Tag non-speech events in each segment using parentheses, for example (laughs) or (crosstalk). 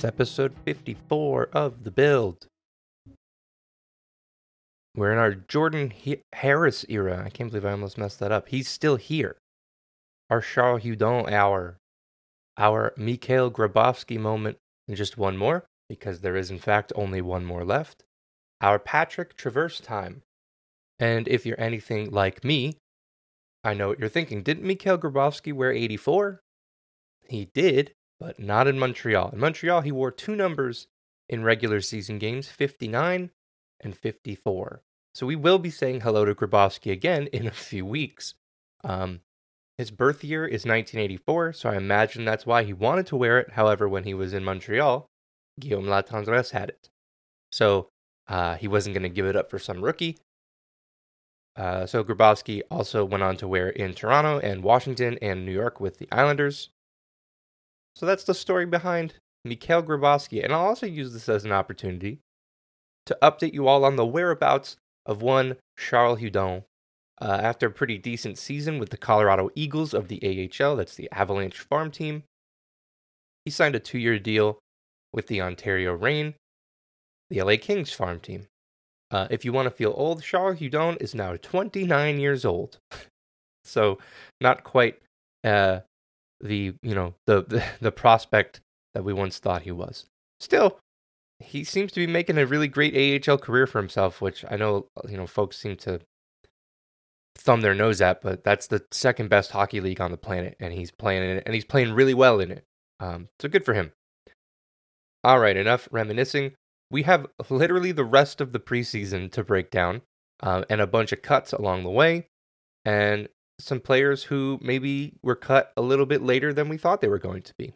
It's episode 54 of The Build. We're in our Jordan He- Harris era. I can't believe I almost messed that up. He's still here. Our Charles Hudon hour. Our Mikhail Grabovski moment. And just one more, because there is in fact only one more left. Our Patrick Traverse time. And if you're anything like me, I know what you're thinking. Didn't Mikhail Grabovski wear 84? He did, but not in Montreal. In Montreal, he wore two numbers in regular season games 59 and 54. So we will be saying hello to Grabovski again in a few weeks. Um, his birth year is 1984, so I imagine that's why he wanted to wear it. However, when he was in Montreal, Guillaume Latendresse had it. So uh, he wasn't going to give it up for some rookie. Uh, so Grabovski also went on to wear in Toronto and Washington and New York with the Islanders. So that's the story behind Mikhail Grabovski. And I'll also use this as an opportunity to update you all on the whereabouts of one Charles Hudon. Uh, after a pretty decent season with the Colorado Eagles of the AHL, that's the Avalanche farm team, he signed a two year deal with the Ontario Reign, the LA Kings farm team. Uh, if you want to feel old, Charles Hudon is now 29 years old. (laughs) so, not quite uh, the you know (laughs) the, the prospect that we once thought he was. Still, he seems to be making a really great AHL career for himself, which I know you know folks seem to thumb their nose at, but that's the second best hockey league on the planet, and he's playing in it, and he's playing really well in it. Um, so good for him. All right, enough reminiscing. We have literally the rest of the preseason to break down, uh, and a bunch of cuts along the way, and some players who maybe were cut a little bit later than we thought they were going to be.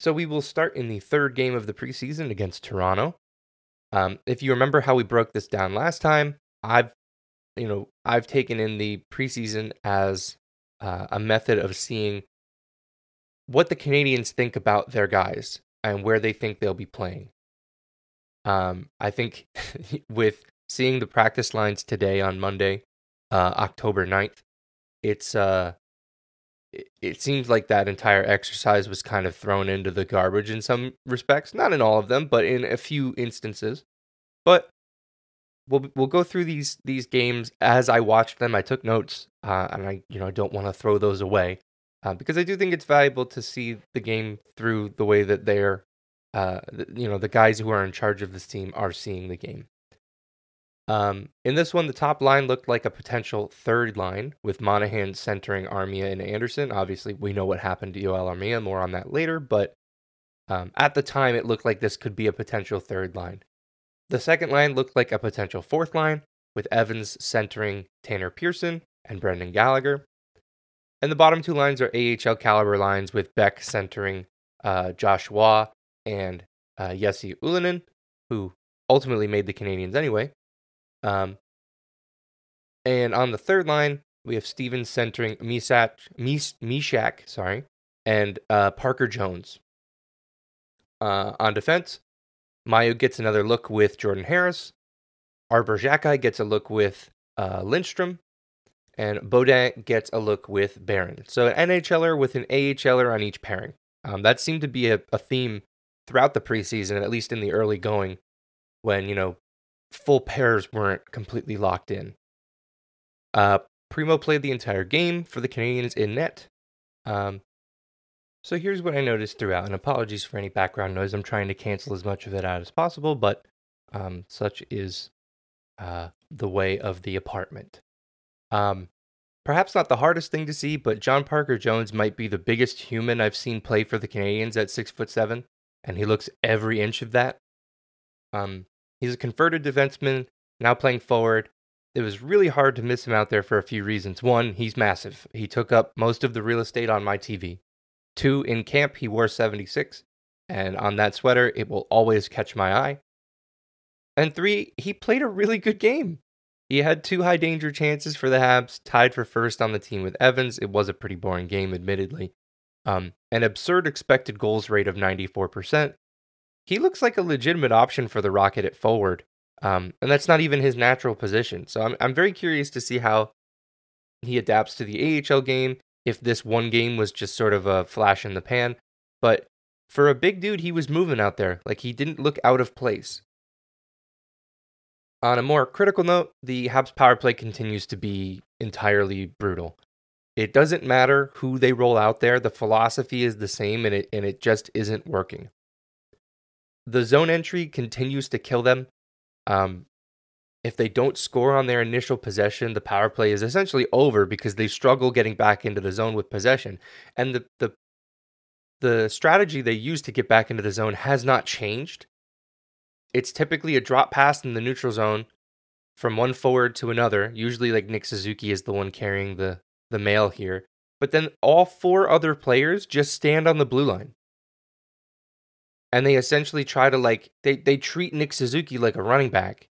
So we will start in the third game of the preseason against Toronto. Um, if you remember how we broke this down last time, I've, you know, I've taken in the preseason as uh, a method of seeing what the Canadians think about their guys and where they think they'll be playing. Um, I think (laughs) with seeing the practice lines today on Monday, uh, October 9th. It's uh, it, it seems like that entire exercise was kind of thrown into the garbage in some respects, not in all of them, but in a few instances. But we'll we'll go through these these games as I watched them. I took notes, uh, and I you know I don't want to throw those away uh, because I do think it's valuable to see the game through the way that they're, uh, you know, the guys who are in charge of this team are seeing the game. Um, in this one, the top line looked like a potential third line with Monahan centering Armia and Anderson. Obviously, we know what happened to Joel Armia. More on that later, but um, at the time, it looked like this could be a potential third line. The second line looked like a potential fourth line with Evans centering Tanner Pearson and Brendan Gallagher. And the bottom two lines are AHL caliber lines with Beck centering uh, Joshua and uh, Jesse Ylönen, who ultimately made the Canadians anyway. Um, and on the third line, we have Stevens centering Misak, Mis, Mishak, sorry, and uh, Parker Jones. Uh, on defense, Mailloux gets another look with Jordan Harris. Arber Xhekaj gets a look with uh, Lindstrom. And Beaudin gets a look with Barron. So an NHLer with an AHLer on each pairing. Um, that seemed to be a, a theme throughout the preseason, at least in the early going, when, you know, full pairs weren't completely locked in. Uh, Primeau played the entire game for the Canadians in net. Um, so here's what I noticed throughout, and apologies for any background noise. I'm trying to cancel as much of it out as possible, but um, such is uh, the way of the apartment. Um, perhaps not the hardest thing to see, but John Parker Jones might be the biggest human I've seen play for the Canadians at six foot seven, and he looks every inch of that. Um, He's a converted defenseman, now playing forward. It was really hard to miss him out there for a few reasons. One, he's massive. He took up most of the real estate on my TV. Two, in camp, he wore 76, and on that sweater, it will always catch my eye. And three, he played a really good game. He had two high danger chances for the Habs, tied for first on the team with Evans. It was a pretty boring game, admittedly. Um, an absurd expected goals rate of 94%, he looks like a legitimate option for the Rocket at forward. Um, and that's not even his natural position. So I'm I'm very curious to see how he adapts to the AHL game if this one game was just sort of a flash in the pan. But for a big dude, he was moving out there. Like he didn't look out of place. On a more critical note, the Habs power play continues to be entirely brutal. It doesn't matter who they roll out there, the philosophy is the same and it and it just isn't working. The zone entry continues to kill them. Um, if they don't score on their initial possession, the power play is essentially over because they struggle getting back into the zone with possession. And the the the strategy they use to get back into the zone has not changed. It's typically a drop pass in the neutral zone from one forward to another. Usually like Nick Suzuki is the one carrying the the mail here. But then all four other players just stand on the blue line. And they essentially try to like they, they treat Nick Suzuki like a running back.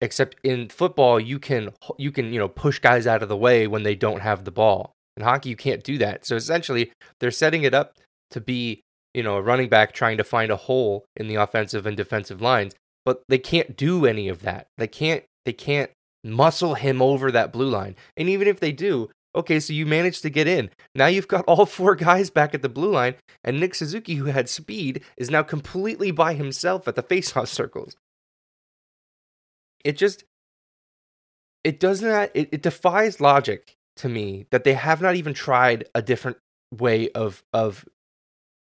Except in football you can you can you know push guys out of the way when they don't have the ball. In hockey you can't do that. So essentially they're setting it up to be you know a running back trying to find a hole in the offensive and defensive lines but they can't do any of that. They can't they can't muscle him over that blue line. And even if they do okay so you managed to get in now you've got all four guys back at the blue line and nick suzuki who had speed is now completely by himself at the faceoff circles it just it does not it, it defies logic to me that they have not even tried a different way of of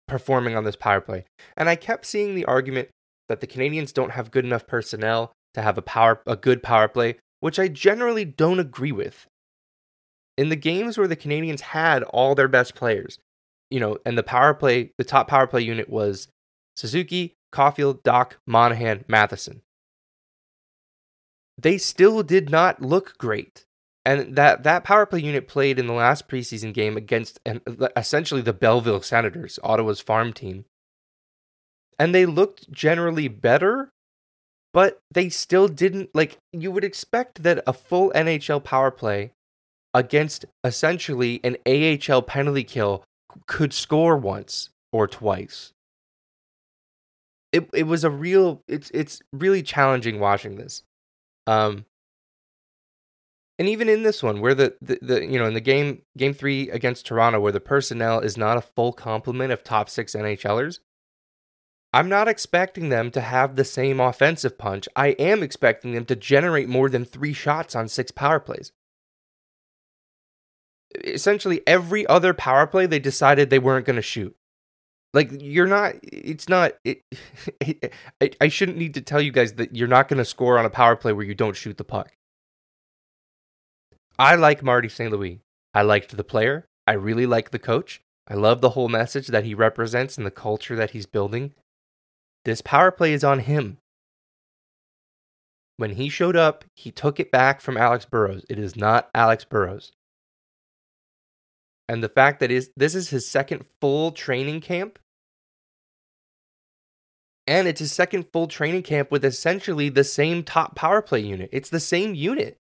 performing on this power play. And I kept seeing the argument that the Canadians don't have good enough personnel to have a power a good power play, which I generally don't agree with. In the games where the Canadians had all their best players, you know, and the power play, the top power play unit was Suzuki, Caufield, Dach, Monahan, Matheson they still did not look great. And that, that power play unit played in the last preseason game against an, essentially the Belleville Senators, Ottawa's farm team. And they looked generally better, but they still didn't like you would expect that a full NHL power play against essentially an AHL penalty kill could score once or twice. It it was a real it's it's really challenging watching this. Um, and even in this one, where the, the, the you know in the game game three against Toronto, where the personnel is not a full complement of top six NHLers, I'm not expecting them to have the same offensive punch. I am expecting them to generate more than three shots on six power plays. Essentially, every other power play they decided they weren't going to shoot. Like you're not. It's not. It, it, (laughs) I, I shouldn't need to tell you guys that you're not going to score on a power play where you don't shoot the puck. I like Marty St. Louis. I liked the player. I really like the coach. I love the whole message that he represents and the culture that he's building. This power play is on him. When he showed up, he took it back from Alex Burrows. It is not Alex Burrows and the fact that is this is his second full training camp. And it's his second full training camp with essentially the same top power play unit. It's the same unit.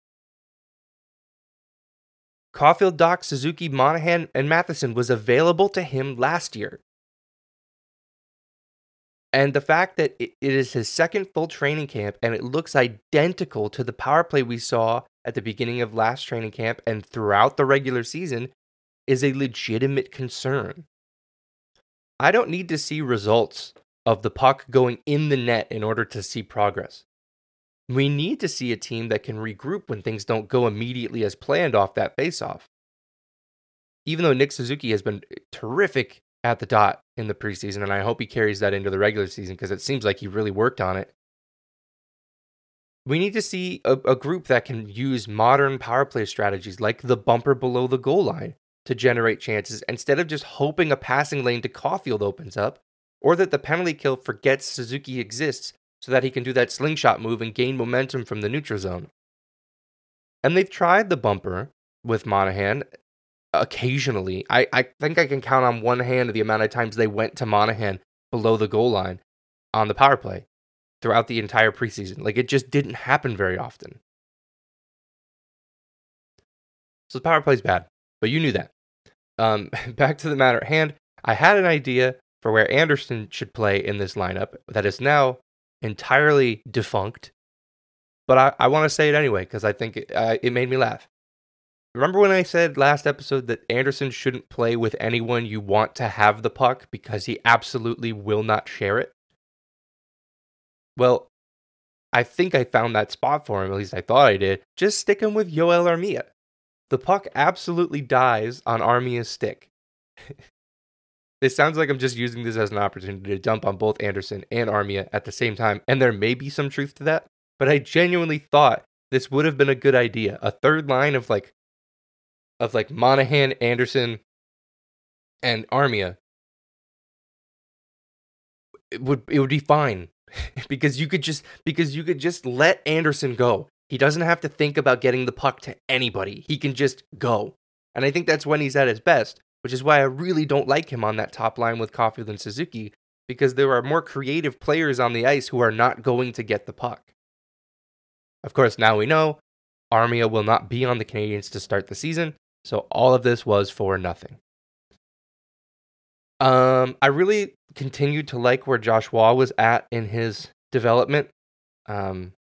Caufield, Dach, Suzuki, Monahan, and Matheson was available to him last year. And the fact that it is his second full training camp and it looks identical to the power play we saw at the beginning of last training camp and throughout the regular season is a legitimate concern. I don't need to see results of the puck going in the net in order to see progress. We need to see a team that can regroup when things don't go immediately as planned off that faceoff. Even though Nick Suzuki has been eh, terrific at the dot in the preseason, and I hope he carries that into the regular season because it seems like he really worked on it. We need to see a, a, group that can use modern power play strategies like the bumper below the goal line to generate chances instead of just hoping a passing lane to Caufield opens up, or that the penalty kill forgets Suzuki exists so that he can do that slingshot move and gain momentum from the neutral zone. And they've tried the bumper with Monahan occasionally. I, I think I can count on one hand the amount of times they went to Monahan below the goal line on the power play throughout the entire preseason. Like it just didn't happen very often. So the power play's bad, but you knew that. Um, (laughs) back to the matter at hand, I had an idea for where Anderson should play in this lineup that is now entirely defunct. But I, I want to say it anyway because I think it, uh, it made me laugh. remember when I said last episode that Anderson shouldn't play with anyone you want to have the puck because he absolutely will not share it? Well, I think I found that spot for him, at least I thought I did. Just stick him with Joel Armia. The puck absolutely dies on Armia's stick. it sounds like I'm just using this as an opportunity to dump on both Anderson and Armia at the same time, and there may be some truth to that, but I genuinely thought this would have been a good idea. A third line of like of like Monahan, Anderson, and Armia. It would it would be fine (laughs) because you could just because you could just let Anderson go. He doesn't have to think about getting the puck to anybody. He can just go. And I think that's when he's at his best, which is why I really don't like him on that top line with Caufield and Suzuki because there are more creative players on the ice who are not going to get the puck. Of course, now we know Armia will not be on the Canadiens to start the season, so all of this was for nothing. Um, I really continued to like where Josh Roy was at in his development. Um,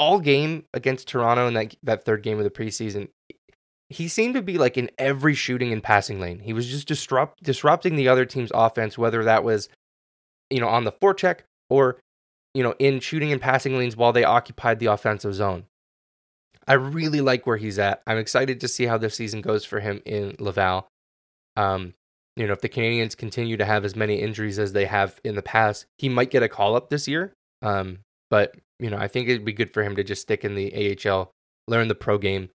all game against Toronto in that that third game of the preseason, he seemed to be like in every shooting and passing lane. He was just disrupt disrupting the other team's offense, whether that was, you know, on the forecheck or you know, in shooting and passing lanes while they occupied the offensive zone. I really like where he's at. I'm excited to see how this season goes for him in Laval. Um, you know, if the Canadiens continue to have as many injuries as they have in the past, he might get a call up this year. Um, but you know, I think it'd be good for him to just stick in the AHL, learn the pro game,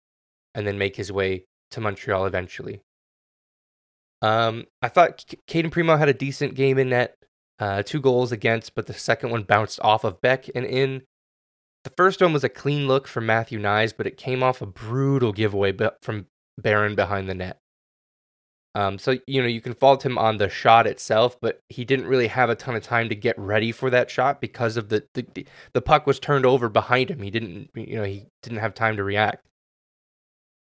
and then make his way to Montreal eventually. Um, I thought Cayden Primeau had a decent game in net uh, two goals against, but the second one bounced off of Beck and in. The first one was a clean look from Matthew Knies, but it came off a brutal giveaway from Barron behind the net. Um, so you know you can fault him on the shot itself, but he didn't really have a ton of time to get ready for that shot because of the the, the puck was turned over behind him. He didn't you know he didn't have time to react.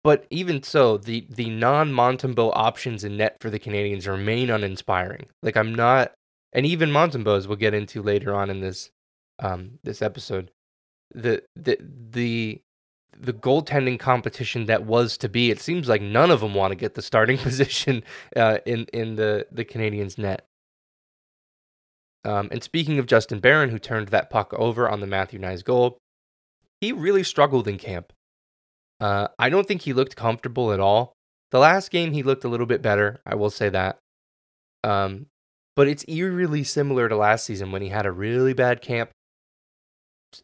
But even so, the the non Montembeault options in net for the Canadians remain uninspiring. Like I'm not and even Montembeault, as we'll get into later on in this um, this episode, the the the the goaltending competition that was to be, it seems like none of them want to get the starting (laughs) position uh, in in the the Canadiens net. Um, and speaking of Justin Barron, who turned that puck over on the Matthew Knies goal, he really struggled in camp. Uh, I don't think he looked comfortable at all. The last game he looked a little bit better, I will say that. Um, but it's eerily similar to last season when he had a really bad camp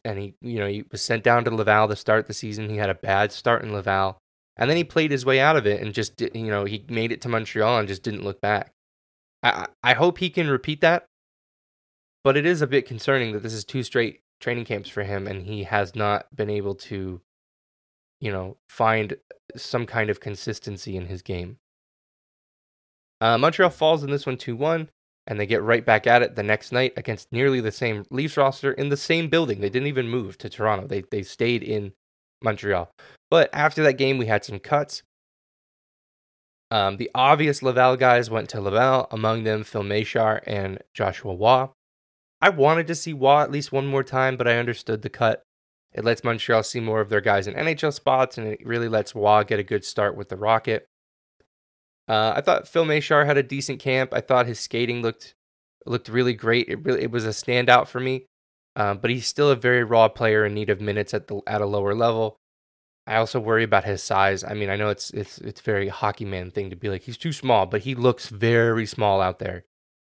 and he, you know, he was sent down to Laval to start the season. He had a bad start in Laval, and then he played his way out of it and just, you know, he made it to Montreal and just didn't look back. I, I hope he can repeat that, but it is a bit concerning that this is two straight training camps for him, and he has not been able to, you know, find some kind of consistency in his game. Uh, Montreal falls in this one 2 1 and they get right back at it the next night against nearly the same Leafs roster in the same building. They didn't even move to Toronto. They they stayed in Montreal. But after that game, we had some cuts. Um, the obvious Laval guys went to Laval, among them Phil Mesar and Joshua Roy. I wanted to see Roy at least one more time, but I understood the cut. It lets Montreal see more of their guys in NHL spots, and it really lets Roy get a good start with the Rocket. Uh, I thought Phil Mesar had a decent camp. I thought his skating looked looked really great. It really it was a standout for me. Um, but he's still a very raw player in need of minutes at the at a lower level. I also worry about his size. I mean, I know it's it's it's very hockey man thing to be like he's too small, but he looks very small out there.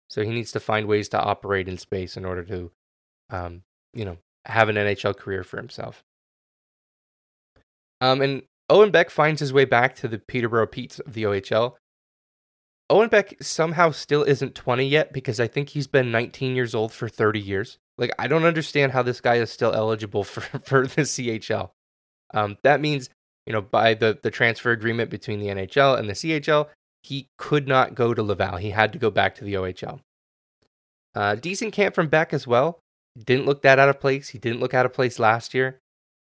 So he needs to find ways to operate in space in order to, um, you know, have an NHL career for himself. Um, and Owen Beck finds his way back to the Peterborough Petes of the OHL. Owen Beck somehow still isn't 20 yet because I think he's been 19 years old for 30 years. Like, I don't understand how this guy is still eligible (laughs) for, for the CHL. Um, that means, you know, by the, the transfer agreement between the NHL and the CHL, he could not go to Laval. He had to go back to the OHL. Uh, decent camp from Beck as well. Didn't look that out of place. He didn't look out of place last year.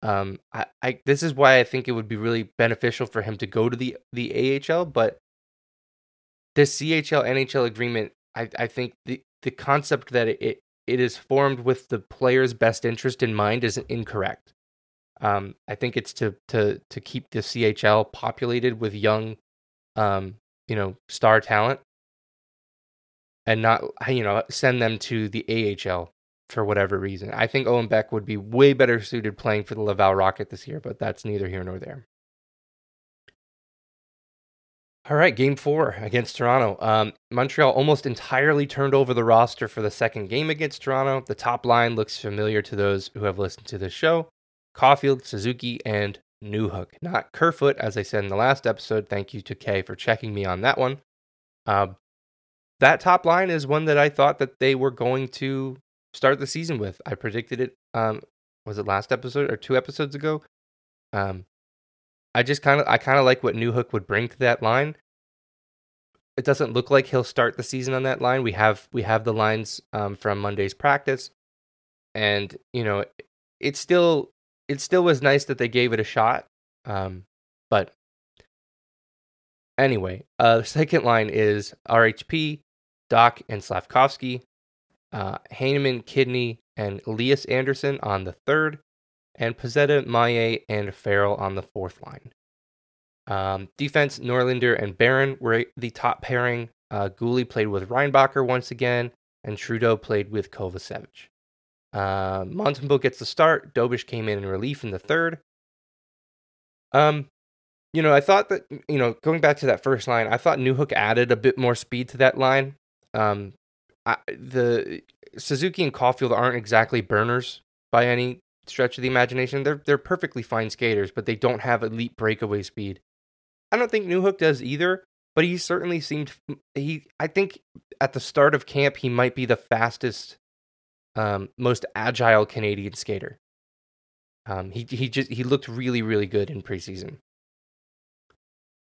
Um, I, I this is why I think it would be really beneficial for him to go to the the AHL, but this CHL NHL agreement, I, I think the the concept that it, it is formed with the player's best interest in mind is incorrect. Um, I think it's to to to keep the CHL populated with young, um, you know, star talent, and not you know send them to the AHL for whatever reason. I think Owen Beck would be way better suited playing for the Laval Rocket this year, but that's neither here nor there. All right, game four against Toronto. Um, Montreal almost entirely turned over the roster for the second game against Toronto. The top line looks familiar to those who have listened to this show Caufield, Suzuki, and Newhook, not Kerfoot, as I said in the last episode. Thank you to Kay for checking me on that one. Uh, that top line is one that I thought that they were going to start the season with. I predicted it. Um, was it last episode or two episodes ago? Um, I just kind of I kind of like what Newhook would bring to that line. It doesn't look like he'll start the season on that line. We have we have the lines um, from Monday's practice, and you know it still it still was nice that they gave it a shot. Um, but anyway, uh, the (laughs) second line is RHP, Dach, and Slavkovsky, uh, Kidney, and Elias Anderson on the third, and Pezzetta, Maye, and Farrell on the fourth line. Um, defense, Norlinder and Barron were the top pairing. Uh, Guhle played with Reinbacher once again, and Trudeau played with Kovacevic. Uh, Montembeault gets the start. Dobeš came in in relief in the third. Um, you know, I thought that you know, going back to that first line, I thought Newhook added a bit more speed to that line. Um, I, the Suzuki and Caufield aren't exactly burners by any stretch of the imagination. They're they're perfectly fine skaters, but they don't have elite breakaway speed. I don't think Newhook does either, but he certainly seemed he. I think at the start of camp he might be the fastest, um, most agile Canadian skater. Um, he he just he looked really really good in preseason.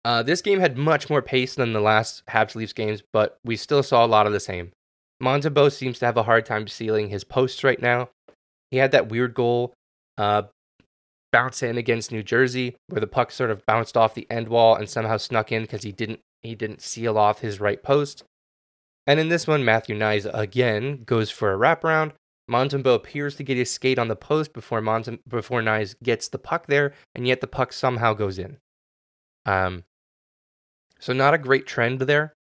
Uh, this game had much more pace than the last Habs Leafs games, but we still saw a lot of the same. Montembeault seems to have a hard time sealing his posts right now. He had that weird goal uh, bounce in against New Jersey where the puck sort of bounced off the end wall and somehow snuck in because he didn't he didn't seal off his right post. And in this one, Matthew Knies again goes for a wraparound. Montembeault appears to get his skate on the post before Montem- before Knies gets the puck there, and yet the puck somehow goes in. Um, so not a great trend there.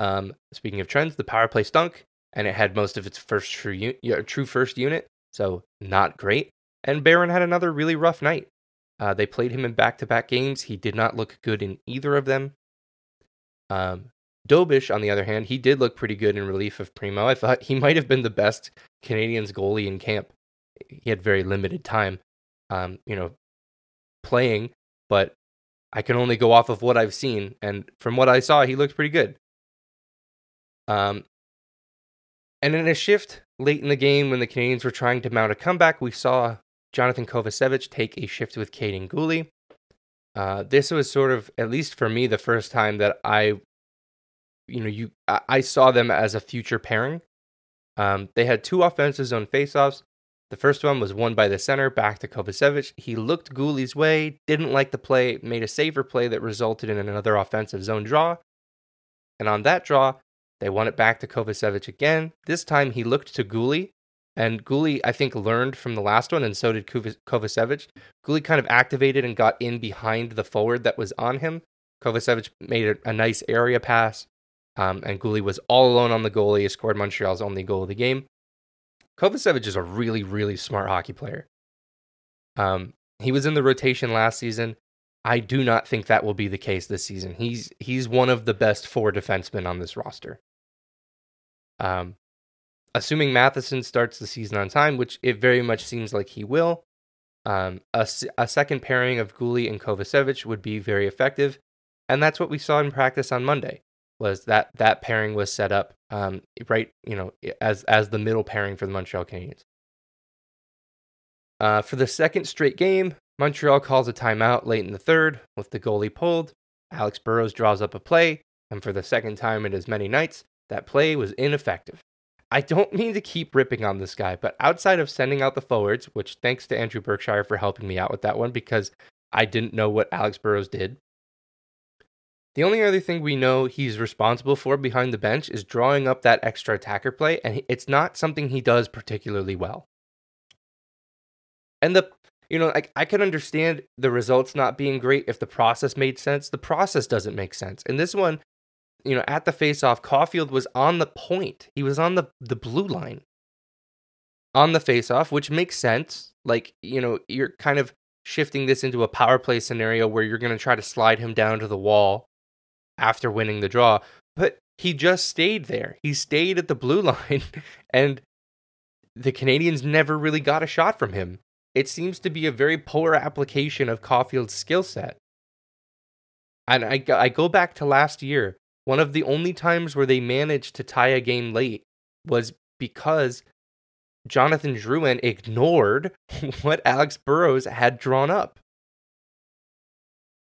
Um, speaking of trends, the power play stunk, and it had most of its first true, un- true first unit, so not great. And Barron had another really rough night. Uh, they played him in back to back games. He did not look good in either of them. Um, Dobeš, on the other hand, he did look pretty good in relief of Primeau. I thought he (laughs) might have been the best Canadians goalie in camp. He had very limited time, um, you know, playing, but I can only go off of what I've seen. And from what I saw, he looked pretty good. Um, and in a shift late in the game when the Canadians were trying to mount a comeback, we saw Jonathan Kovacevic take a shift with Kaiden Guhle. Uh, this was sort of, at least for me, the first time that I, you know, you I, saw them as a future pairing. Um, they had two offensive zone faceoffs. The first one was won by the center back to Kovacevic. He looked Guhle's way, didn't like the play, made a safer play that resulted in another offensive zone draw. And on that draw, they won it back to Kovacevic again. This time he looked to Guhle, and Guhle, I think, learned from the last one, and so did Kovacevic. Guhle kind of activated and got in behind the forward that was on him. Kovacevic made a, a nice area pass, um, and Guhle was all alone on the goalie. He scored Montreal's only goal of the game. Kovacevic is a really, really smart hockey player. Um, he was in the rotation last season. I do not think that will be the case this season. He's he's one of the best four defensemen on this roster. Um, assuming Matheson starts the season on time, which it very much seems like he will, um, a, a second pairing of Guhle and Kovacevic would be very effective, and that's what we saw in practice on Monday. Was that that pairing was set up um, right, you know, as as the middle pairing for the Montreal Canadiens. Uh, for the second straight game, Montreal calls a timeout late in the third with the goalie pulled. Alex Burrows draws up a play, and for the second time in as many nights, that play was ineffective. I don't (laughs) mean to keep ripping on this guy, but outside of sending out the forwards, which thanks to Andrew Berkshire for helping me out with that one because I didn't know what Alex Burrows did. The only other thing we know he's responsible for behind the bench is drawing up that extra attacker play, and it's not something he does particularly well. And the you know, like I can understand the results not being great if the process made sense. The process doesn't make sense. And this one, you know, at the face-off, Caufield was on the point. He was on the the blue line on the face-off, which makes sense. Like, you know, you're kind of shifting this into a power play scenario where you're going to try to slide him down to the wall after winning the draw. But he just stayed there. He stayed at the blue (laughs) line and the Canadians never really got a shot from him. It seems to be a very poor application of Caufield's skill set. And I, I go back to last year. One of the only times where they managed to tie a game late was because Jonathan Drouin ignored (laughs) what Alex Burrows had drawn up.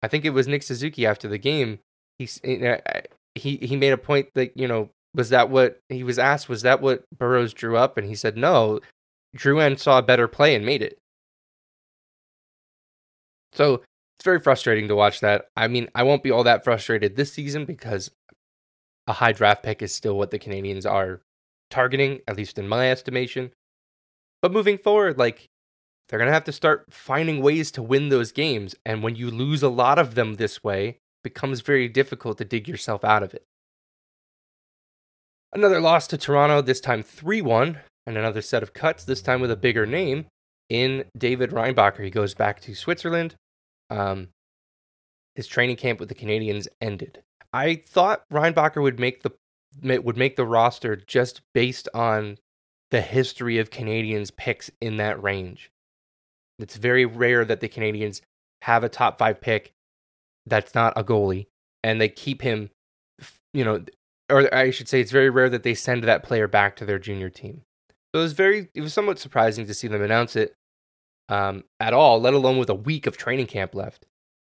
I think it was Nick Suzuki after the game. He eh, eh, eh, he he made a point that you know was that what he was asked was that what Burrows drew up and he said no. Drouin saw a better play and made it. So it's very frustrating to watch that. I mean, I won't be all that frustrated this season because a high draft pick is still what the Canadians are targeting, at least in my estimation. But moving forward, like they're going to have to start finding ways to win those games. And when you lose a lot of them this way, it becomes very difficult to dig yourself out of it. Another loss to Toronto, this time 3 1, and another set of cuts, this time with a bigger name in David Reinbacher. He goes back to Switzerland. Um, his training camp with the Canadians ended. I thought Reinbacher would make the would make the roster just based on the history of Canadians picks in that range. It's very rare that the Canadians have a top five pick that's not a goalie and they keep him, you know, or I should say, it's very rare that they send that player back to their junior team. So it was very, it was somewhat surprising to see them announce it um, at all, let alone with a week of training camp left.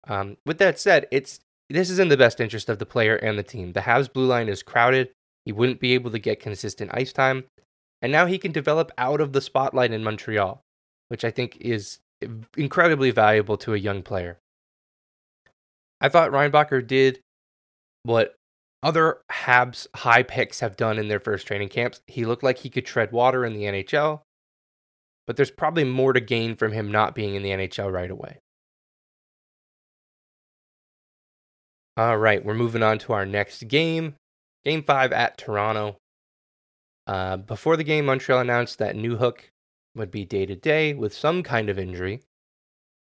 Um, with that said, it's this is in the best interest of the player and the team. The Habs blue line is crowded. He wouldn't be able to get consistent ice time and now he can develop out of the spotlight in Montreal, which I think is incredibly valuable to a young player. I thought Reinbacher did what other Habs high picks have done in their first training camps. He looked like he could tread water in the NHL, but there's probably more to gain from him not being in the NHL right away. All right, we're moving on to our next game. Game five at Toronto. Uh, before the game, Montreal announced that Newhook would be day to day with some kind of injury,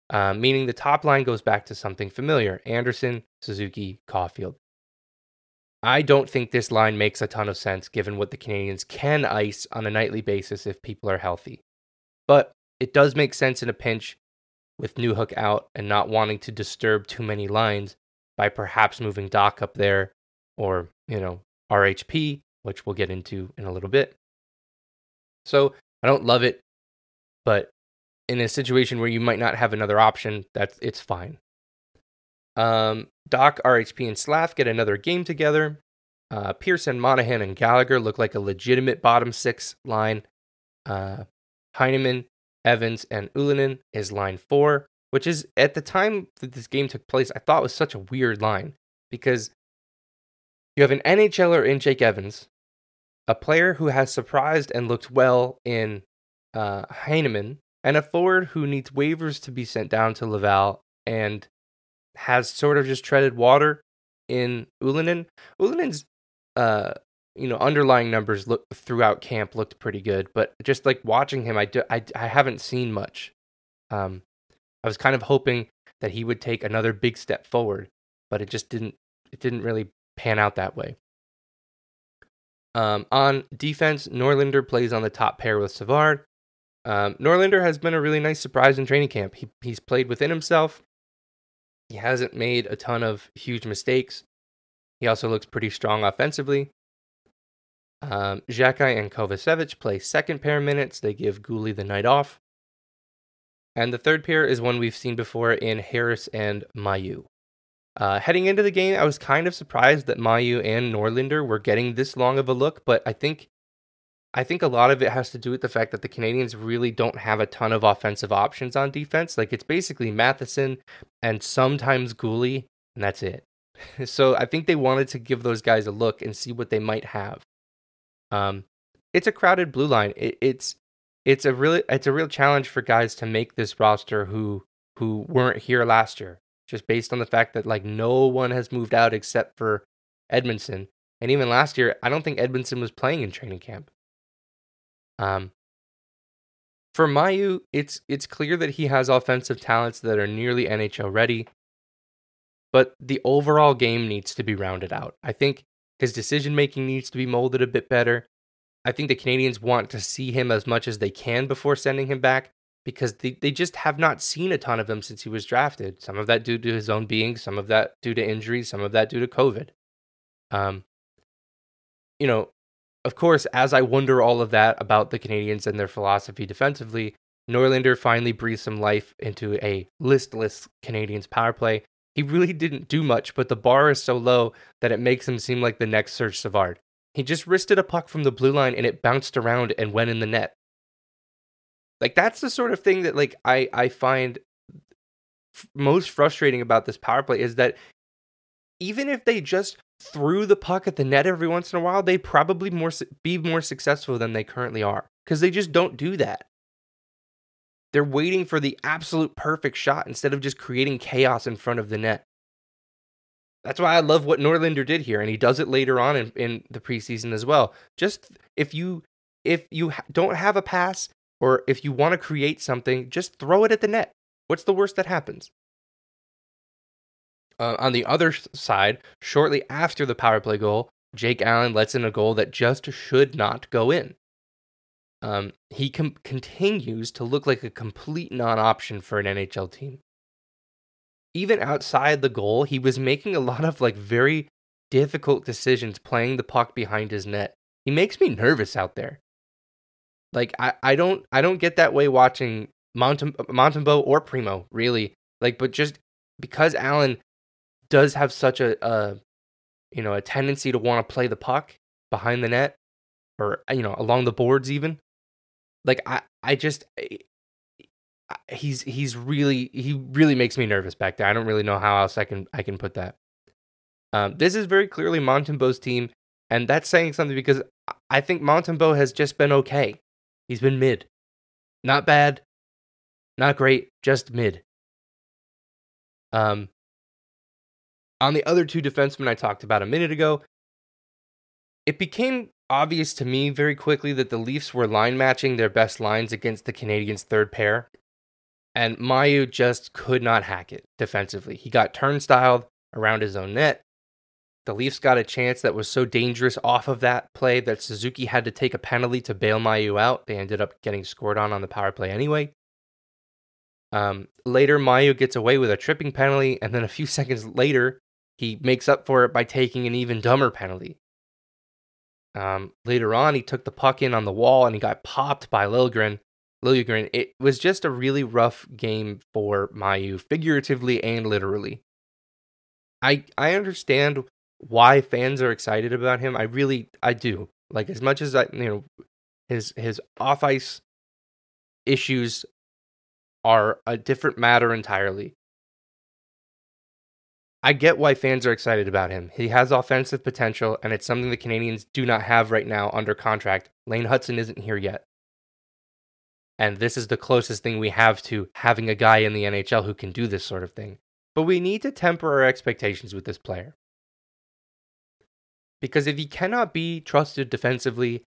uh, meaning the top line goes back to something familiar Anderson, Suzuki, Caufield. I don't think this line makes a ton of sense given what the Canadiens can ice on a nightly basis if people are healthy. But it does make sense in a pinch with Newhook out and not wanting to disturb too many lines by perhaps moving Dach up there or, you know, RHP which we'll get into in a little bit. So I don't love it, but in a situation where you might not have another option, that's it's fine. Um, Dach, RHP, and Slav get another game together. Uh, Pearson, Monahan, and Gallagher look like a legitimate bottom six line. Uh, Heineman, Evans, and Ylönen is line four, which is at the time that this game took place, I thought was such a weird line because you have an NHLer in Jake Evans, a player who has surprised and looked well in uh, Heineman, and a forward who needs waivers to be sent down to Laval and has sort of just treaded water in Ylönen. Ylönen's uh, you know underlying numbers look throughout camp looked pretty good, but just like watching him, I, do, I, I haven't seen much. Um, I was kind of hoping that he would take another big step forward, but it just didn't. It didn't really pan out that way. Um, on defense, Norlinder plays on the top pair with Savard. Um, Norlinder has been a really nice surprise in training camp. He, he's played within himself. He hasn't made a ton of huge mistakes. He also looks pretty strong offensively. Um, Xhekaj and Kovacevic play second pair minutes. They give Guhle the night off. And the third pair is one we've seen before in Harris and Mailloux. Uh, heading into the game, I was kind of surprised that Mailloux and Norlinder were getting this long of a look, but I think I think a lot of it has to do with the fact that the Canadians really don't have a ton of offensive options on defense. Like it's basically Matheson and sometimes Guhle, and that's it. (laughs) so I think they wanted to give those guys a look and see what they might have. Um, it's a crowded blue line. It, it's it's a really it's a real challenge for guys to make this roster who who weren't here last year, just based on the fact that like no one has moved out except for Edmundson. And even last year, I don't think Edmundson was playing in training camp. Um, for Mailloux, it's it's clear that he has offensive talents that are nearly NHL ready, but the overall game needs to be rounded out. I think his decision making needs to be molded a bit better. I think the Canadians want to see him as much as they can before sending him back because they, they just have not seen a ton of him since he was drafted. Some of that due to his own being, some of that due to injuries, some of that due to COVID. Um, you know, of course, as I wonder all of that about the Canadians and their philosophy defensively, Norlinder finally breathed some life into a listless Canadiens power play. He really didn't do much, but the bar is so low that it makes him seem like the next Serge Savard. He just wristed a puck from the blue line and it bounced around and went in the net. Like that's the sort of thing that like I I find f- most frustrating about this power play is that even if they just threw the puck at the net every once in a while, they'd probably more be more successful than they currently are because they just don't do that. They're waiting for the absolute perfect shot instead of just creating chaos in front of the net. That's why I love what Norlinder did here, and he does it later on in, in the preseason as well. Just if you if you don't have a pass or if you want to create something, just throw it at the net. What's the worst that happens? Uh, on the other side, shortly after the power play goal, Jake Allen lets in a goal that just should not go in. Um, he com- continues to look like a complete non option for an NHL team. Even outside the goal, he was making a lot of like very difficult decisions playing the puck behind his net. He makes me nervous out there. Like I, I don't I don't get that way watching Montembeault or Primeau really. Like, but just because Allen does have such a, a you know a tendency to want to play the puck behind the net or you know along the boards even like i i just eh, he's he's really he really makes me nervous back there. I don't really know how else i can i can put that. Um, this is very clearly Montembeault's team and that's saying something because i think Montembeault has just been okay. He's been mid. Not bad not great just mid. Um on the other two defensemen I talked about a minute ago, it became obvious to me very quickly that the Leafs were line matching their best lines against the Canadiens' third pair. And Mailloux just could not hack it defensively. He got turnstiled around his own net. The Leafs got a chance that was so dangerous off of that play that Suzuki had to take a penalty to bail Mailloux out. They ended up getting scored on on the power play anyway. Um, later, Mailloux gets away with a tripping penalty, and then a few (laughs) seconds later, he makes up for it by taking an even dumber penalty. Um, later on, he took the puck in on the wall and he got popped by Liljegren. Liljegren. It was just a really rough game for Mailloux, figuratively and literally. I I understand why fans are excited about him. I really I do. Like as much as I you know his his off ice issues are a different matter entirely. I get why fans are excited about him. He has offensive potential, and it's something the Canadians do not have right now under contract. Lane Hutson isn't here yet. And this is the closest thing we have to having a guy in the NHL who can do this sort of thing. But we need to temper our expectations with this player. Because if he cannot be trusted defensively,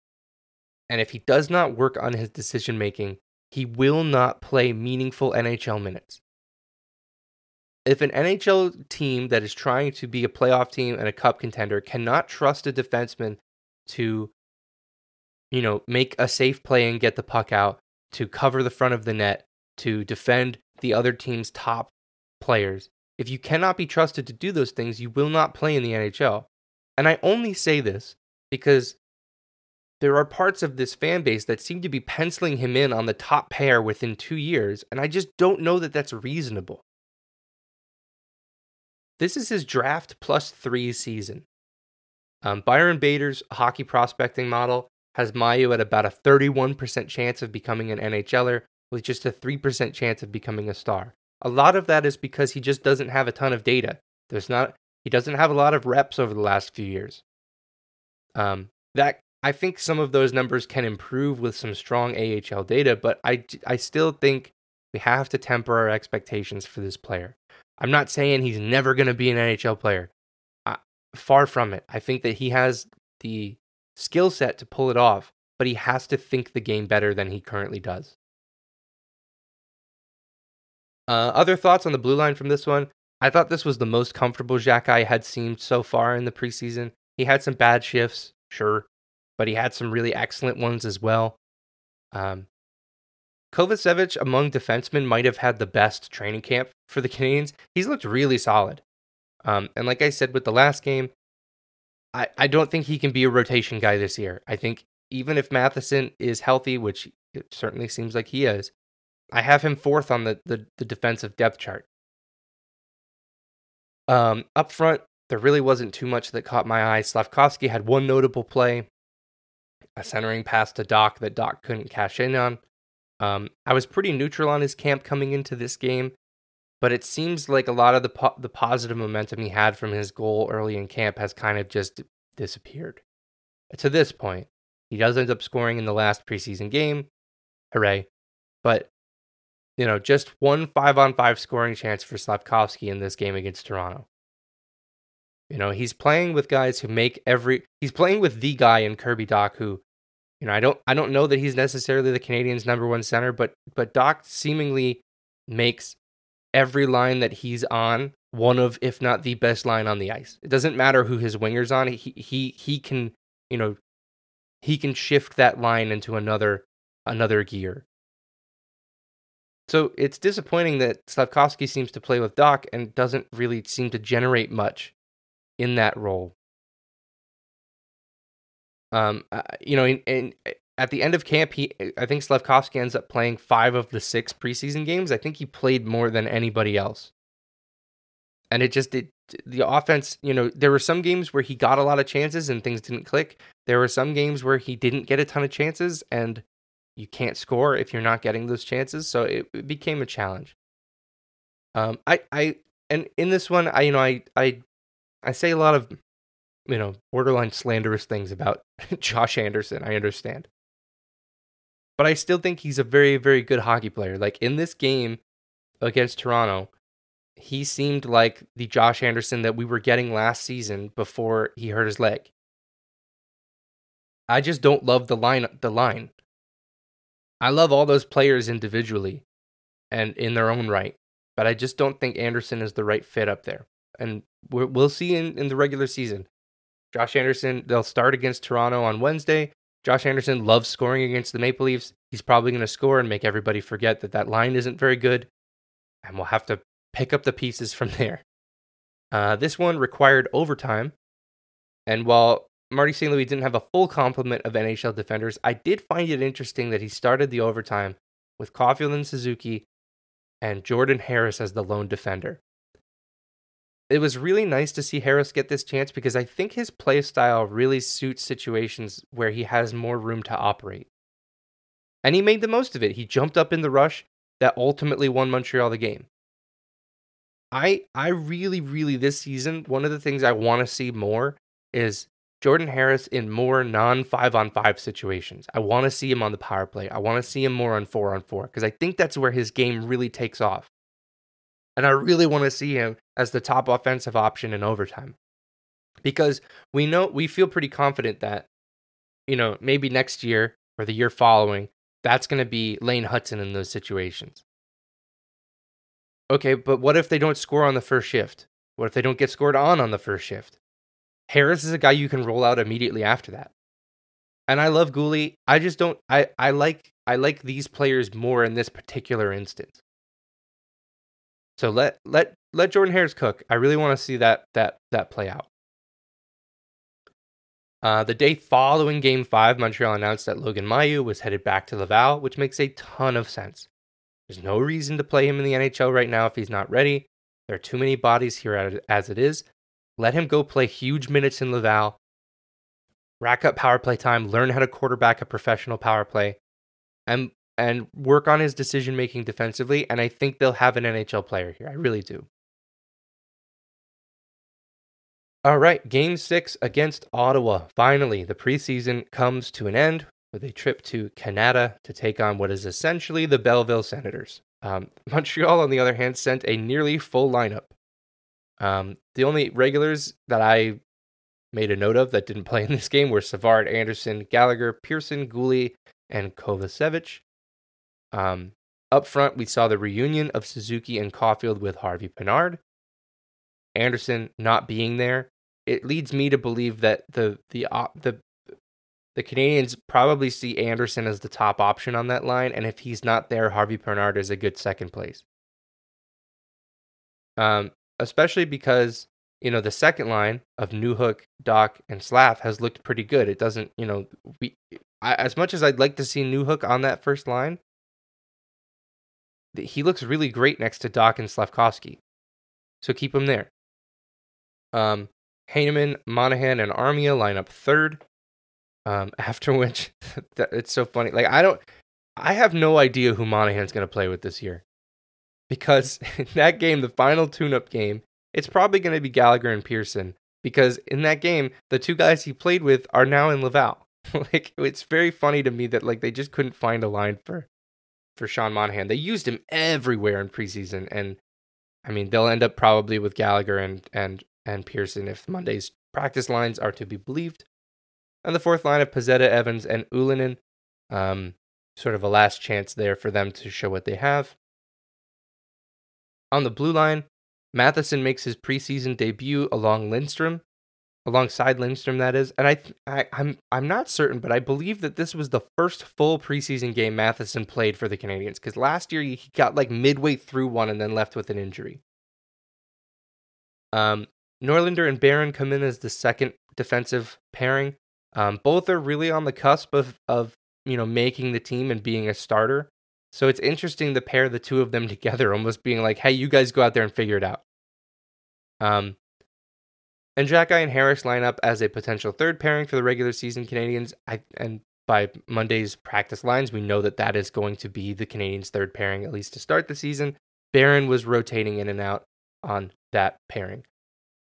and if he does not work on his decision making, he will not play meaningful NHL minutes if an NHL team that is trying to be a playoff team and a cup contender cannot trust a defenseman to, you know, make a safe play and get the puck out, to cover the front of the net, to defend the other team's top players, if you cannot be trusted to do those things, you will not play in the NHL. And I only say this because there are parts of this fan base that seem to be penciling him in on the top pair within two years, and I just don't know that that's reasonable. This is his draft plus three season. Um, Byron Bader's hockey prospecting model has Mailloux at about a 31% chance of becoming an NHLer with just a 3% chance of becoming a star. A lot of that is because he just doesn't have a ton of data. There's not he doesn't have a lot of reps over the last few years. Um, that I think some of those numbers can improve with some strong AHL data, but I, I still think we have to temper our expectations for this player. I'm not saying he's never going to be an NHL player. Uh, far from it. I think that he has the skill set to pull it off, but he has to think the game better than he currently does. Uh, other thoughts on the blue line from this one? I thought this was the most comfortable Jack I had seen so far in the preseason. He had some bad shifts, sure, but he had some really excellent ones as well. Um, Kovacevic, among defensemen, might have had the best training camp for the Canadiens. He's looked really solid. Um, and like I said with the last game, I, I don't think he can be a rotation guy this year. I think even if Matheson is healthy, which it certainly seems like he is, I have him fourth on the, the, the defensive depth chart. Um, up front, there really wasn't too much that caught my eye. Slavkovsky had one notable play, a centering pass to Dach that Dach couldn't cash in on. Um, I was pretty neutral on his camp coming into this game, but it seems like a lot of the po- the positive momentum he had from his goal early in camp has kind of just disappeared. To this point, he does end up scoring in the last preseason game. Hooray. But you know, just one five on five scoring chance for Slavkovsky in this game against Toronto. You know, he's playing with guys who make every he's playing with the guy in Kirby Dach who, you know, I don't I don't know that he's necessarily the Canadiens' number one center, but but Dach seemingly makes every line that he's on one of, if not the best line on the ice. It doesn't matter who his winger's on. He he he can, you know, he can shift that line into another another gear. So it's disappointing that Slavkovsky seems to play with Dach and doesn't really seem to generate much in that role. Um, uh, you know, in, in, at the end of camp, he I think Slavkovsky ends up playing five of the six preseason games. I think he played more than anybody else, and it just did the offense. You know, there were some games where he got a lot of chances and things didn't click. There were some games where he didn't get a ton of chances and you can't score if you're not getting those chances. So it, it became a challenge. Um, I, I, and in this one, I, you know, I, I, I say a lot of, you know, borderline slanderous things about (laughs) Josh Anderson. I understand, but I still think he's a very, very good hockey player. Like in this game against Toronto, he seemed like the Josh Anderson that we were getting last season before he hurt his leg. I just don't love the line. The line. I love all those players individually and in their own right, but I just don't think Anderson is the right fit up there. And we will see in, in the regular season. Josh Anderson, they'll start against Toronto on Wednesday. Josh Anderson loves scoring against the Maple Leafs. He's probably going to score and make everybody forget that that line isn't very good. And we'll have to pick up the pieces from (laughs) there. Uh, this one required overtime. And while Marty St. Louis didn't have a full complement of NHL defenders. I did find it interesting that he started the overtime with Caufield and Suzuki and Jordan Harris as the lone defender. It was really nice to see Harris get this chance because I think his play style really suits situations where he has more room to operate. And he made the most of it. He jumped up in the rush that ultimately won Montreal the game. I I really really this season one of the things I want to see more is Jordan Harris in more non five on five situations. I want to see him on the power play. I want to see him more on four on four because I think that's where his game really takes off. And I really want to see him as the top offensive option in overtime because we know we feel pretty confident that, you know, maybe next year or the year following, that's going to be Lane Hutson in those situations. Okay, but what if they don't score on the first shift? What if they don't get scored on on the first shift? Harris is a guy you can roll out immediately after that. And I love Guhle. I just don't I, I like I like these players more in this particular instance. So let let let Jordan Harris cook. I really want to see that that that play out. Uh, the day following Game Five, Montreal announced that Logan Mailloux was headed back to Laval, which makes a ton of sense. There's no reason to play him in the NHL right now if he's not ready. There are too many bodies here as it is. Let him go play huge minutes in Laval, rack up power play time, learn how to quarterback a professional power play, and and work on his decision making defensively. And I think they'll have an NHL player here. I really do. All right, game six against Ottawa. Finally, the preseason comes to an end with a trip to Canada to take on what is essentially the Belleville Senators. Um, (laughs) Montreal, on the other hand, sent a nearly full lineup. Um, the only regulars that I made a note of that didn't play in this game were Savard, Anderson, Gallagher, Pearson, Guhle, and Kovacevic. Um, up front, we saw the reunion of Suzuki and Caufield with Harvey Pinard. Anderson not being there, it leads me to believe that the the uh, the the Canadiens probably see Anderson as the top option on that line, and if he's not there, Harvey Pinard is a good second place. Um, especially because you know the second line of Newhook, Dach, and Slav has looked pretty good. It doesn't, you know, we I, as much as I'd like to see Newhook on that first line, he looks really great next to Dach and Slavkovsky. So keep him there. Um, Heineman, Monahan, and Armia line up third. Um, (laughs) after which, (laughs) it's so funny. Like I don't, I have no idea who Monahan's going to play with this year, because (laughs) in that game, the final tune-up game, it's probably going to be Gallagher and Pearson. Because in that game, the two guys he played with are now in Laval. like it's very funny to me that like they just couldn't find a line for for Sean Monahan. They used him everywhere in preseason, and I mean they'll end up probably with Gallagher and and and Pearson if Monday's practice lines are to be believed. And the fourth line of Pezzetta, Evans, and Ylönen, um, sort of a last chance there for them to show what they have. On the blue line, Matheson makes his preseason debut along Lindstrom, alongside Lindstrom, that is. And I, I, I'm, I'm not certain, but I believe that this was the first full preseason game Matheson played for the Canadiens because last year he got like midway through one and then left with an injury. Um, Norlinder and Barron come in as the second defensive pairing. Um, both are really on the cusp of of you know making the team and being a starter. So it's interesting to pair the two of them (laughs) together, almost being like, "Hey, you guys go out there and figure it out." Um, and Xhekaj and Harris line up as a potential third pairing for the regular season Canadiens. I, and by Monday's practice lines, we know that that is going to be the Canadiens' third pairing, at least to start the season. Barron was rotating in and out on that pairing.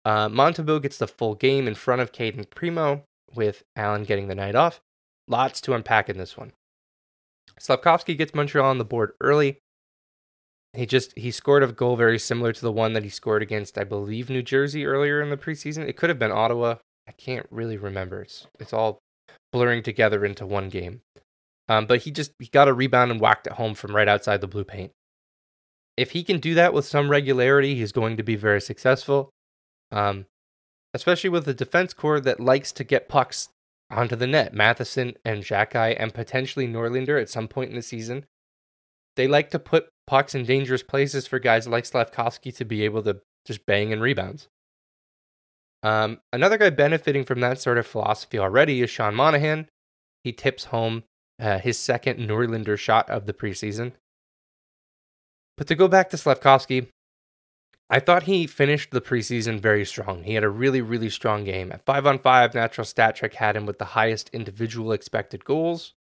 Uh, Montembeault gets the full game in front of Cayden Primeau, with Allen getting the night off. Lots to unpack in this one. Slavkovsky gets Montreal on the board early. He just he scored a goal very similar to the one that he scored against, I believe, New Jersey earlier in the preseason. It could have been Ottawa. I can't really remember. It's it's all blurring together into one game. Um, but he just he got a rebound and whacked it home from right outside the blue paint. If he can do that with some regularity, he's going to be very successful. Um, especially with a defense core that likes to get pucks onto the net. Matheson and Xhekaj and potentially Norlinder at some point in the season. They like to put pucks in dangerous places for guys like Slavkovsky to be able to just bang and rebounds. Um, another guy benefiting from that sort of philosophy already is Sean Monahan. He tips home uh, his second Norlinder shot of the preseason. But to go back to Slavkovsky, I thought he finished the preseason very strong. He had a really, really strong game. At 5 on 5, Natural Stat Trick had him with the highest individual expected goals.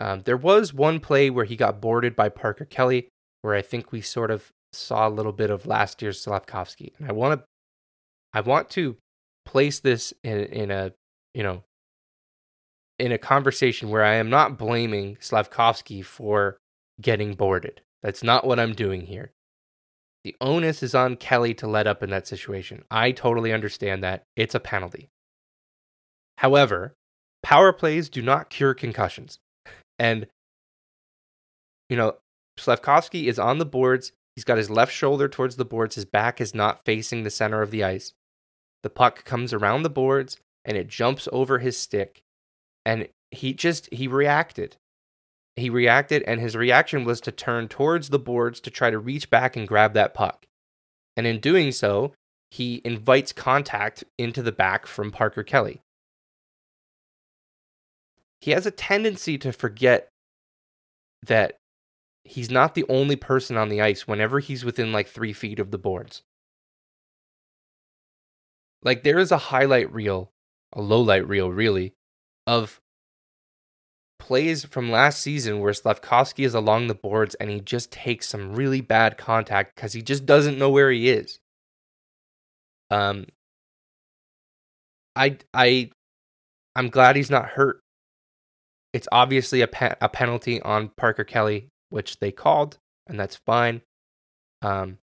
Um, there was one play where he got boarded by Parker Kelly, where I think we sort of saw a little bit of last year's Slavkovsky. And I want to, I want to place this in, in a, you know, in a conversation where I am not blaming Slavkovsky for getting boarded. That's not what I'm doing here. The onus is on Kelly to let up in that situation. I totally understand that. It's a penalty. However, power plays do not cure concussions. And, you know, Slavkovsky is on the boards. He's got his left shoulder towards the boards. His back is not facing the center of the ice. The puck comes around the boards and it jumps over his stick. And he just, he reacted he reacted, and his reaction was to turn towards the boards to try to reach back and grab that puck. And in doing so, he invites contact into the back from Parker Kelly. He has a tendency to forget that he's not the only person on the ice whenever he's within like three feet of the boards. Like, there is a highlight reel, a low light reel, really, of plays from last season where Slavkovsky is along the boards and he just takes some really bad contact because he just doesn't know where he is. Um, I I I'm glad he's not hurt. It's obviously a pe- a penalty on Parker Kelly, which they called, and that's fine. Um,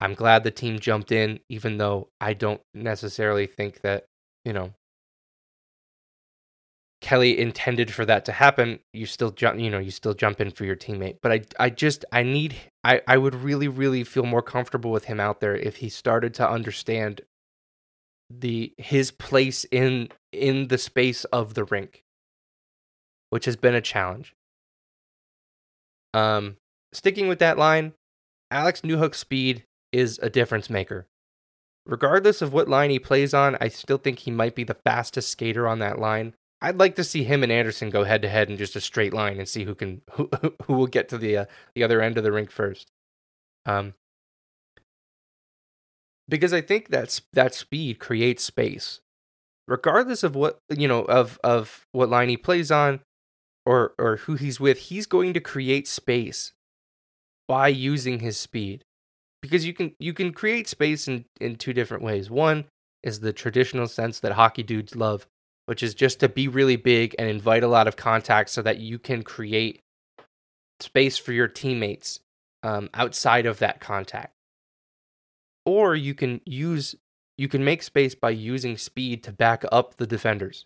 I'm glad the team jumped in, even though I don't necessarily think that you know Kelly intended for that to happen, you still jump, you know, you still jump in for your teammate. But I, I just, I need, I, I would really, really feel more comfortable with him out there if he started to understand the his place in in the space of the rink, which has been a challenge. Um, sticking with that line, Alex Newhook's speed is a difference maker. Regardless of what line he plays on, I still think he might be the fastest skater on that line. I'd like to see him and Anderson go head to head in just a straight line and see who can who who will get to the uh, the other end of the rink first. Um, because I think that's that speed creates space, regardless of what you know of of what line he plays on, or or who he's with. He's going to create space by using his speed, because you can you can create space in in two different ways. One is the traditional sense that hockey dudes love which is just to be really big and invite a lot of contact so that you can create space for your teammates um, outside of that contact. Or you can use you can make space by using speed to back up the defenders.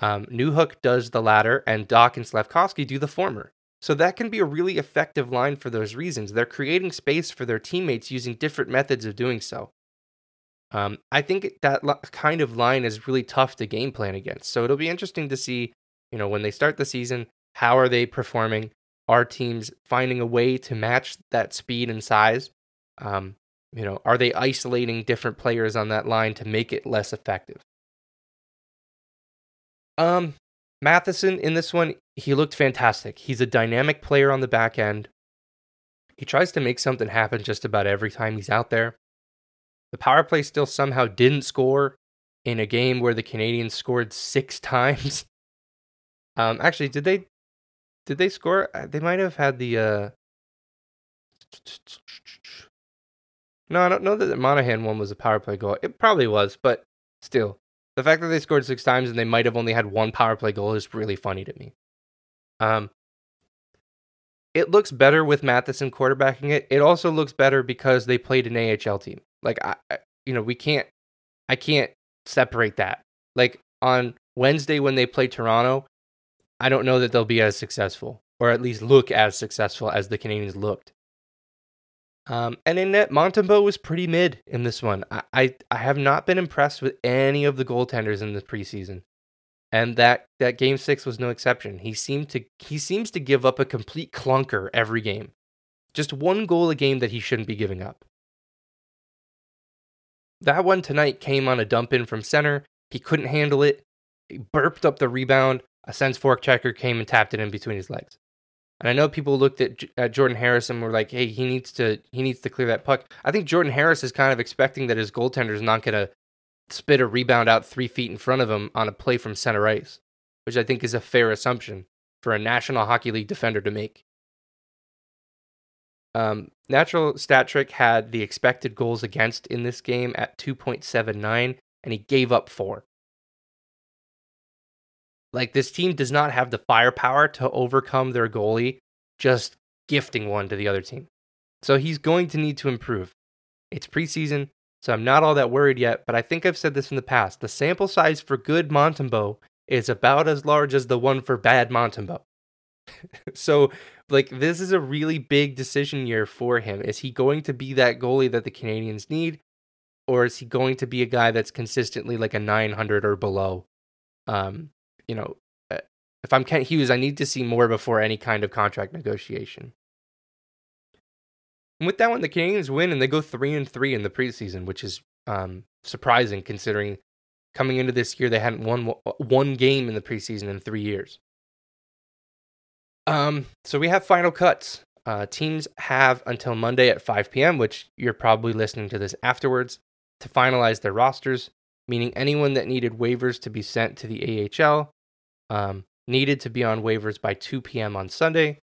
Um, Newhook does the latter, and Dach and Slavkovsky do the former. So that can be a really effective line for those reasons. They're creating space for their teammates using different methods of doing so. Um, I think that kind of line is really tough to game plan against. So it'll be interesting to see, you know, when they start the season, how are they performing? Are teams finding a way to match that speed and size? Um, you know, are they isolating different players on that line to make it less effective? Um, Matheson in this one, he looked fantastic. He's a dynamic player on the back end. He tries to make something happen just about every time he's out there. The power play still somehow didn't score in a game where the Canadiens scored six (laughs) times. Um, actually, did they? Did they score? Uh, they might have had the. Uh... No, I don't know that the Monahan one was a power play goal. It probably was, but still, the fact that they scored six times and they might have only had one power play goal is really funny to me. Um, it looks better with Matheson quarterbacking it. It also looks better because they played an AHL team. Like I, you know, we can't. I can't separate that. Like on Wednesday when they play Toronto, I don't know that they'll be as successful, or at least look as successful as the Canadiens looked. Um, and in net, Montembeault was pretty mid in this one. I, I, I have not been impressed with any of the goaltenders in the preseason, and that that game six was no exception. He seemed to he seems to give up a complete clunker every game, just one goal a game that he shouldn't be giving up. That one tonight came on a dump in from center. He couldn't handle it. He burped up the rebound. A Sens forechecker came and tapped it in between his legs. And I know people looked at, at Jordan Harris and were like, "Hey, he needs to he needs to clear that puck." I think Jordan Harris is kind of expecting that his goaltender is not going to spit a rebound out three feet in front of him on a play from center ice, which I think is a fair assumption for a National Hockey League defender to make. Um, Natural Stat Trick had the expected goals against in this game at 2.79, and he gave up four. Like, this team does not have the firepower to overcome their goalie just gifting one to the other team. So he's going to need to improve. It's preseason, so I'm not all that worried yet, but I think I've said this in the past. The sample size for good Montembeault is about as large as the one for bad Montembeault. (laughs) so like this is a really big decision year for him. Is he going to be that goalie that the Canadiens need or is he going to be a guy that's consistently like a 900 or below? Um, you know, uh, if I'm Kent Hughes, I need to see more before any kind of contract negotiation. And with that one, the Canadiens win and they go three and three in the preseason, which is um, surprising considering coming into this year they hadn't won one game in the preseason in three years. Um, so we have final cuts. Uh, teams have until Monday at 5 p.m., which you're probably listening to this afterwards, to finalize their rosters, meaning anyone that needed waivers to be sent to the AHL um, needed to be on waivers by 2 p.m. on Sunday.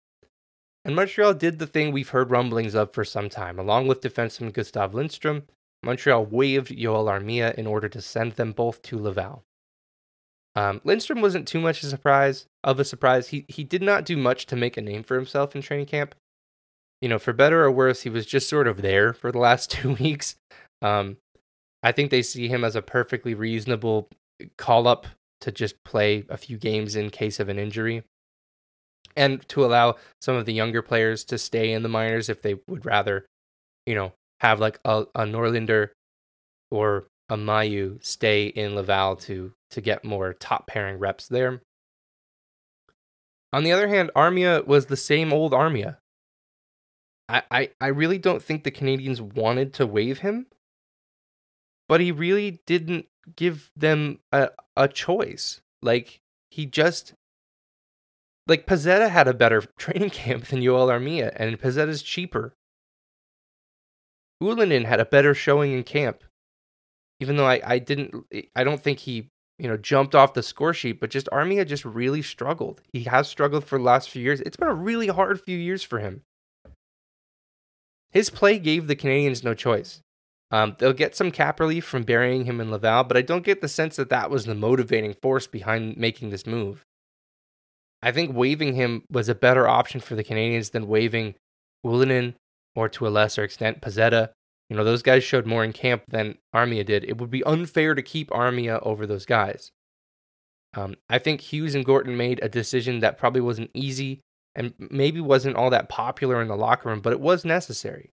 And Montreal did the thing we've heard rumblings of for some time. Along with defenseman Gustav Lindstrom, Montreal waived Joel Armia in order to send them both to Laval. Um, Lindstrom wasn't too much a surprise of a surprise. He he did not do much to make a name for himself in training camp. You know, for better or worse, he was just sort of there for the last (laughs) two weeks. Um, I think they see him as a perfectly reasonable call up to just play a few games in case of an injury, and to allow some of the younger players to stay in the minors if they would rather, you know, have like a, a Norlinder or a Mailloux stay in Laval to to get more top pairing reps there. On the other hand, Armia was the same old Armia. I, I, I really don't think the Canadiens wanted to waive him, but he really didn't give them a, a choice. Like, he just. Like, Pezzetta had a better (laughs) training camp than Joel Armia, and Pezzetta's cheaper. Ylönen had a better showing in camp, even though I, I didn't. I don't think he you know, jumped off the score sheet, but just Armia just really struggled. He has struggled for the last few years. It's been a really hard few years for him. His play gave the Canadiens no choice. Um, they'll get some cap relief from burying him in Laval, but I don't get the sense that that was the motivating force behind making this move. I think waiving him was a better option for the Canadiens than waiving Ylönen or to a lesser extent Pezzetta you know, those guys showed more in camp than Armia did. It would be unfair to keep Armia over those guys. Um, I think Hughes and Gorton made a decision that probably wasn't easy and maybe wasn't all that popular in the locker room, but it was necessary.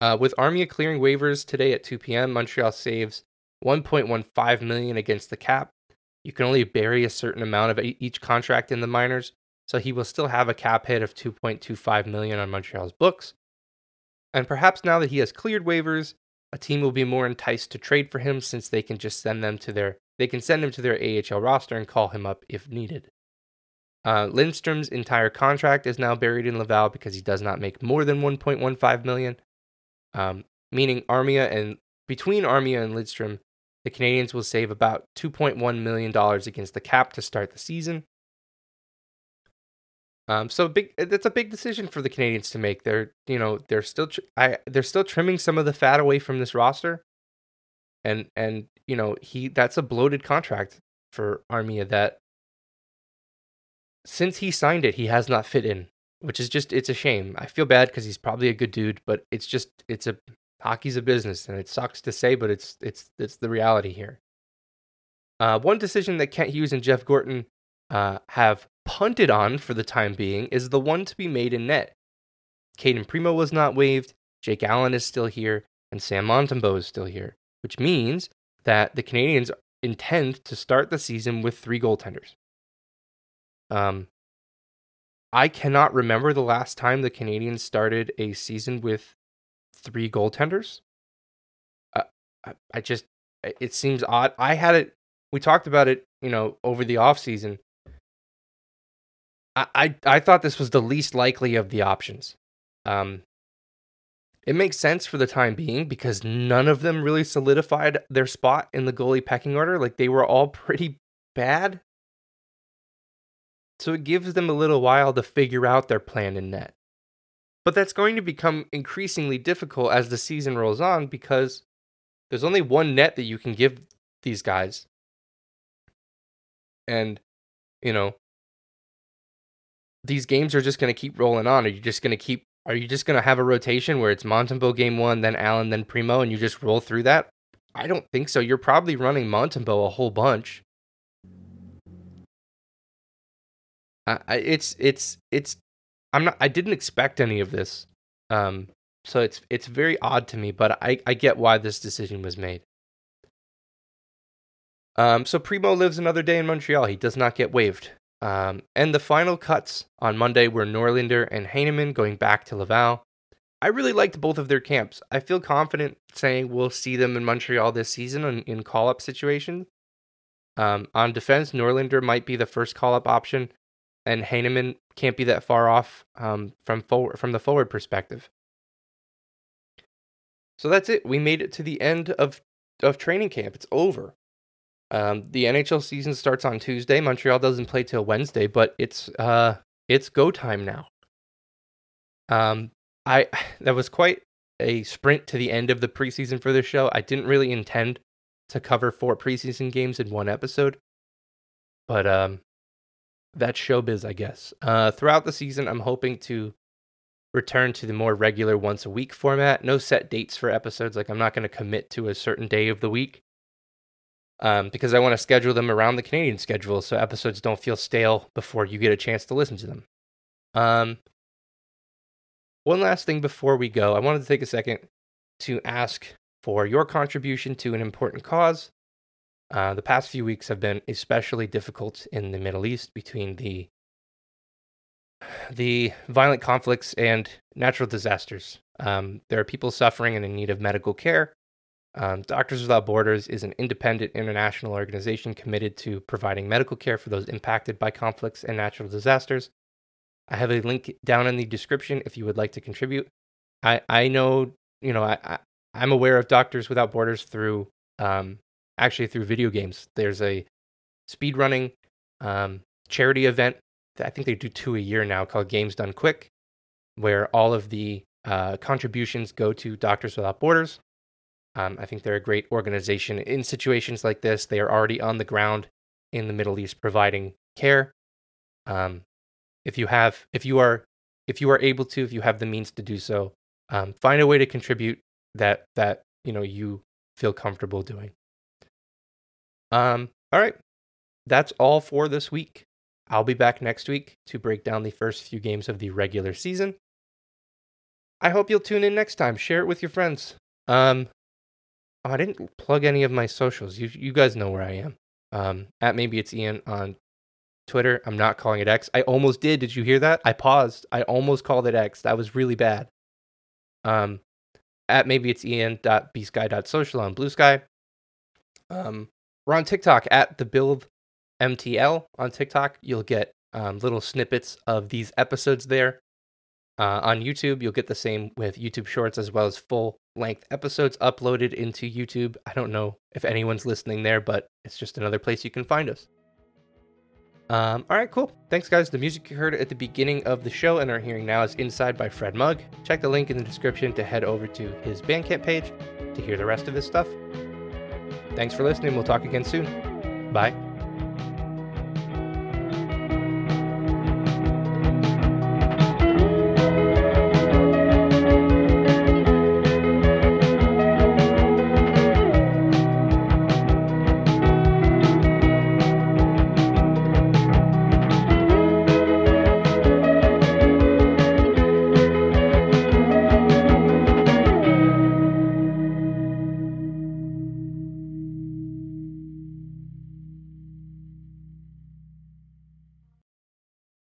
Uh, with Armia clearing waivers today at 2 p.m., Montreal saves 1.15 million against the cap. You can only bury a certain amount of each contract in the minors, so he will still have a cap hit of 2.25 million on Montreal's books. And perhaps now that he has cleared waivers, a team will be more enticed to trade for him since they can just send them to their they can send him to their AHL roster and call him up if needed. Uh, Lindstrom's entire contract is now buried in Laval because he does not make more than 1.15 million. Um, meaning Armia and between Armia and Lindstrom, the Canadiens will save about 2.1 million dollars against the cap to start the season. Um, so big. That's a big decision for the Canadiens to make. They're, you know, they're still, tr- I, they're still trimming some of the fat away from this roster, and and you know he that's a bloated contract for Armia that since he signed it he has not fit in, which is just it's a shame. I feel bad because he's probably a good dude, but it's just it's a hockey's a business and it sucks to say, but it's it's it's the reality here. Uh, one decision that Kent Hughes and Jeff Gorton uh, have punted on for the time being is the one to be made in net. Cayden Primeau was not waived, Jake Allen is still here, and Sam Montembeault is still here, which means that the Canadiens intend to start the season with three goaltenders. Um, I cannot remember the last time the Canadiens started a season with three goaltenders. Uh, I, I just, it seems odd. I had it, we talked about it, you know, over the offseason I, I, I thought this was the least likely of the options. Um, it makes sense for the time being because none of them really solidified their spot in the goalie pecking order. Like they were all (laughs) pretty bad. So it gives them a little while to figure out their plan in net. But that's going to become increasingly difficult as the season rolls on because there's only one net that you can give these guys. And, you know, these games are just going to keep rolling on? Are you just going to keep? Are you just going to have a rotation where it's Montembeault game one, then Allen, then Primeau, and you just roll through that? I don't think so. You're probably running Montembeault a whole bunch. I, it's it's it's. I'm not. I didn't expect any of this. Um. So it's it's very odd to me, but I I get why this decision was made. Um. So Primeau lives another day in Montreal. He does not get waived. Um, and the final cuts on Monday were Norlinder and Heineman going back to Laval. I really liked both of their camps. I feel confident saying we'll see them in Montreal this season in, in call up situations. Um, on defense, Norlinder might be the first call up option, and Heineman can't be that far off um, from forward from the forward perspective. So that's it. We made it to the end of of training camp. It's over. Um, the NHL season starts on Tuesday. Montreal doesn't play till Wednesday, but it's uh, it's go time now. Um, I (sighs) that was quite a sprint to the end of the preseason for this show. I didn't really intend to cover four preseason games in one episode, but um, that's showbiz, I guess. Uh, throughout the season, I'm hoping to return to the more regular once a week format. No set dates for episodes. Like I'm not going to commit to a certain day of the week um, because I want to schedule them around the Canadian schedule so episodes don't feel stale before you get a chance to listen to them. Um, one last thing before we go, I wanted to take a second to ask for your contribution to an important cause. Uh, the past few weeks have been especially difficult in the Middle East between the the violent conflicts and natural disasters. Um, there are people suffering and in need of medical care. Um, Doctors Without Borders is an independent international organization committed to providing medical care for those impacted by conflicts and natural disasters. I have a link down in the description if you would like to contribute. I, I know, you know, I, I, I'm aware of Doctors Without Borders through um, actually through video games. There's a speedrunning um, charity event I think they do two a year now called Games Done Quick, where all of the uh, contributions go to Doctors Without Borders. Um, I think they're a great organization in situations like this. They are already on the ground in the Middle East providing care. Um, if you have, if you are, if you are able to, if you have the means to do so, um, find a way to contribute that that you know you feel comfortable doing. Um, all right, that's all for this week. I'll be back next week to break down the first few games of the regular season. I hope you'll tune in next time. Share it with your friends. Um, oh, I didn't plug any of my socials. You you guys know where I am. Um, at maybe it's Ian on Twitter. I'm not calling it X. I almost did. Did you hear that? I paused. I almost called it X. That was really bad. Um, at maybe it's Ian.bsky.social on Bluesky. Um, we're on TikTok at the build MTL on TikTok. You'll get um, little snippets of these episodes there. Uh, on YouTube, you'll get the same with YouTube Shorts as well as full length episodes uploaded into YouTube. I don't know if anyone's listening there, but it's just another place you can find us. Um, all right, cool. Thanks, guys. The music you heard at the beginning of the show and are hearing now is Inside by Fred Mug. Check the link in the description to head over to his Bandcamp page to hear the rest of his stuff. Thanks for listening. We'll talk again soon. Bye.